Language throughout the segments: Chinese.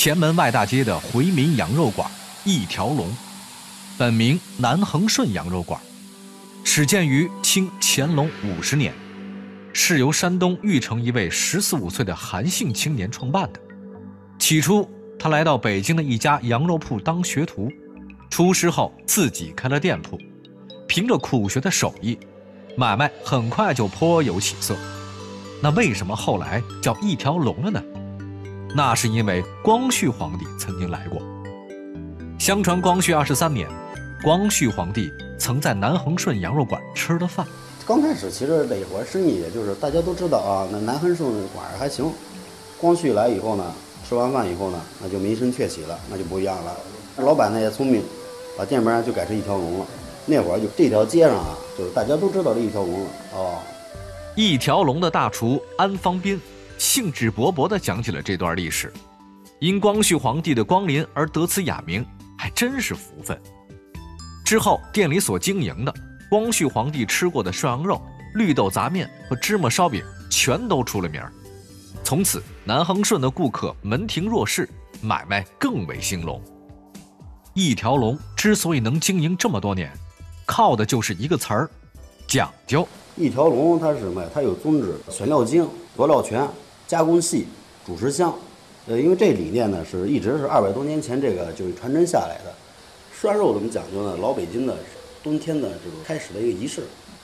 前门外大街的回民羊肉馆一条龙，本名南恒顺羊肉馆，始建于清乾隆五十年，是由山东玉城一位十四五岁的韩姓青年创办的。起初，他来到北京的一家羊肉铺当学徒，出师后自己开了店铺，凭着苦学的手艺，买卖很快就颇有起色。那为什么后来叫一条龙了呢？那是因为光绪皇帝曾经来过。相传光绪二十三年，光绪皇帝曾在南恒顺羊肉馆吃了饭。刚开始其实那会儿生意也就是大家都知道啊，那南恒顺馆还行。光绪来以后呢，吃完饭以后呢，那就名声鹊起了，那就不一样了。老板呢也聪明，把店名就改成一条龙了。那会儿就这条街上啊，就是大家都知道这一条龙了哦。一条龙的大厨安方斌兴致勃勃地讲起了这段历史。因光绪皇帝的光临而得此雅名，还真是福分。之后店里所经营的光绪皇帝吃过的涮羊肉、绿豆杂面和芝麻烧饼，全都出了名儿。从此，南恒顺的顾客门庭若市，买卖更为兴隆。一条龙之所以能经营这么多年，靠的就是一个词儿：讲究。一条龙它是什么呀？它有宗旨，选料精，佐料全，加工细，主食香。呃，因为这理念呢，是一直是二百多年前这个就是传承下来的。涮肉怎么讲究呢？老北京的冬天的这个开始的一个仪式，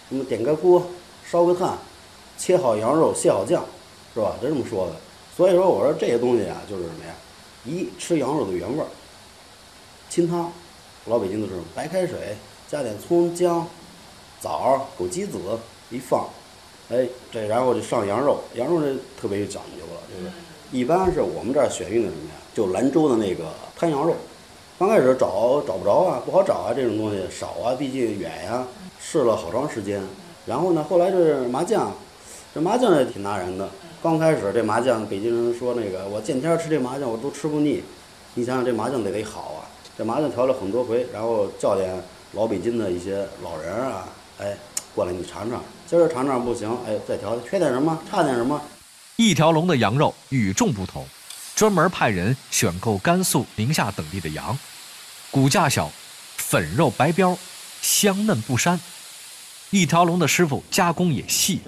那么点个锅，烧个炭，切好羊肉，卸好酱，是吧？就这么说的。所以说，我说这些东西啊，就是什么呀？一吃羊肉的原味儿，清汤，老北京的是白开水，加点葱姜、枣、枸杞子。一放，哎，对然后就上羊肉，羊肉这特别有讲究了，就是一般是我们这儿选用的什么呀？就兰州的那个滩羊肉，刚开始找找不着啊，不好找啊，这种东西少啊，毕竟远呀，试了好长时间。然后呢，后来这麻酱，这麻酱也挺拿人的。刚开始这麻酱，北京人说那个我见天吃这麻酱我都吃不腻。你想想这麻酱得得好啊，这麻酱调了很多回，然后叫点老北京的一些老人啊，哎。过来，你尝尝，今儿尝尝不行，哎，再调，缺点什么，差点什么。一条龙的羊肉与众不同，专门派人选购甘肃、宁夏等地的羊，骨架小，粉肉白膘，香嫩不膻。一条龙的师傅加工也细，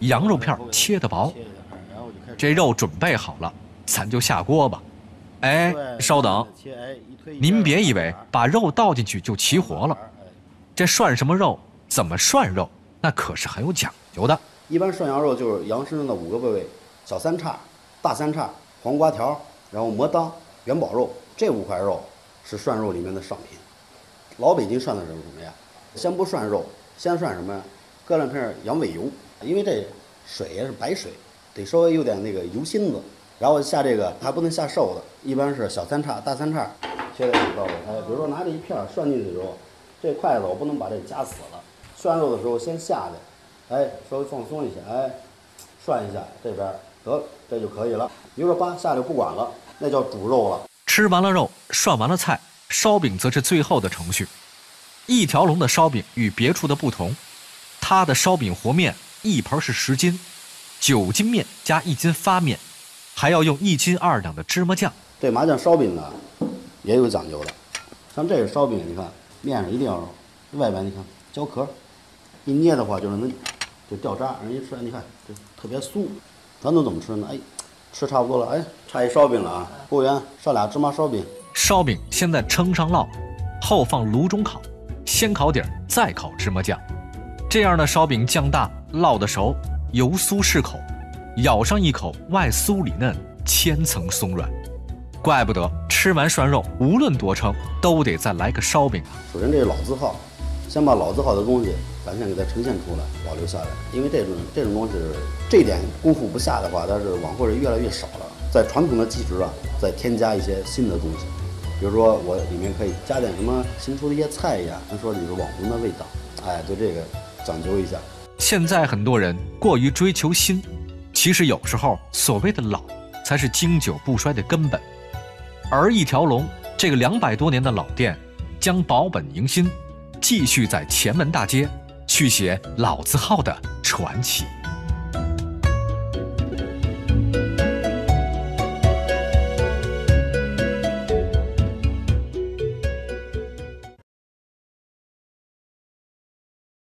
羊肉片切得薄。这肉准备好了，咱就下锅吧。哎，稍等，您别以为把肉倒进去就齐活了，这涮什么肉？怎么涮肉？那可是很有讲究的。一般涮羊肉就是羊身上的五个部位：小三叉、大三叉、黄瓜条，然后磨刀、元宝肉。这五块肉是涮肉里面的上品。老北京涮的时候什么呀？先不涮肉，先涮什么呀？搁两片羊尾油，因为这水也是白水，得稍微有点那个油芯子。然后下这个还不能下瘦的，一般是小三叉、大三叉，切在这个哎，比如说拿这一片涮进去的时候，这筷子我不能把这夹死了。涮肉的时候先下去，哎，稍微放松一下，哎，涮一下这边，得了这就可以了。比如说叭下去不管了，那叫煮肉了。吃完了肉，涮完了菜，烧饼则是最后的程序。一条龙的烧饼与别处的不同，它的烧饼和面一盆是十斤，九斤面加一斤发面，还要用一斤二两的芝麻酱。这麻酱烧饼呢，也有讲究的。像这个烧饼，你看面上一定要外边你看焦壳。一捏的话就是能就掉渣，人一吃你看就特别酥。咱都怎么吃呢？哎，吃差不多了，哎，差一烧饼了啊！服务员，上俩芝麻烧饼。烧饼先在称上烙，后放炉中烤，先烤底儿，再烤芝麻酱。这样的烧饼酱大，烙得熟，油酥适口，咬上一口，外酥里嫩，千层松软。怪不得吃完涮肉，无论多撑，都得再来个烧饼啊。首先，这老字号，先把老字号的东西。咱先给它呈现出来，保留下来，因为这种这种东西，这点功夫不下的话，它是往后是越来越少了。在传统的基础上，再添加一些新的东西，比如说我里面可以加点什么新出的一些菜呀，咱说你是网红的味道，哎，对这个讲究一下。现在很多人过于追求新，其实有时候所谓的老，才是经久不衰的根本。而一条龙这个两百多年的老店，将保本迎新，继续在前门大街。续写老字号的传奇。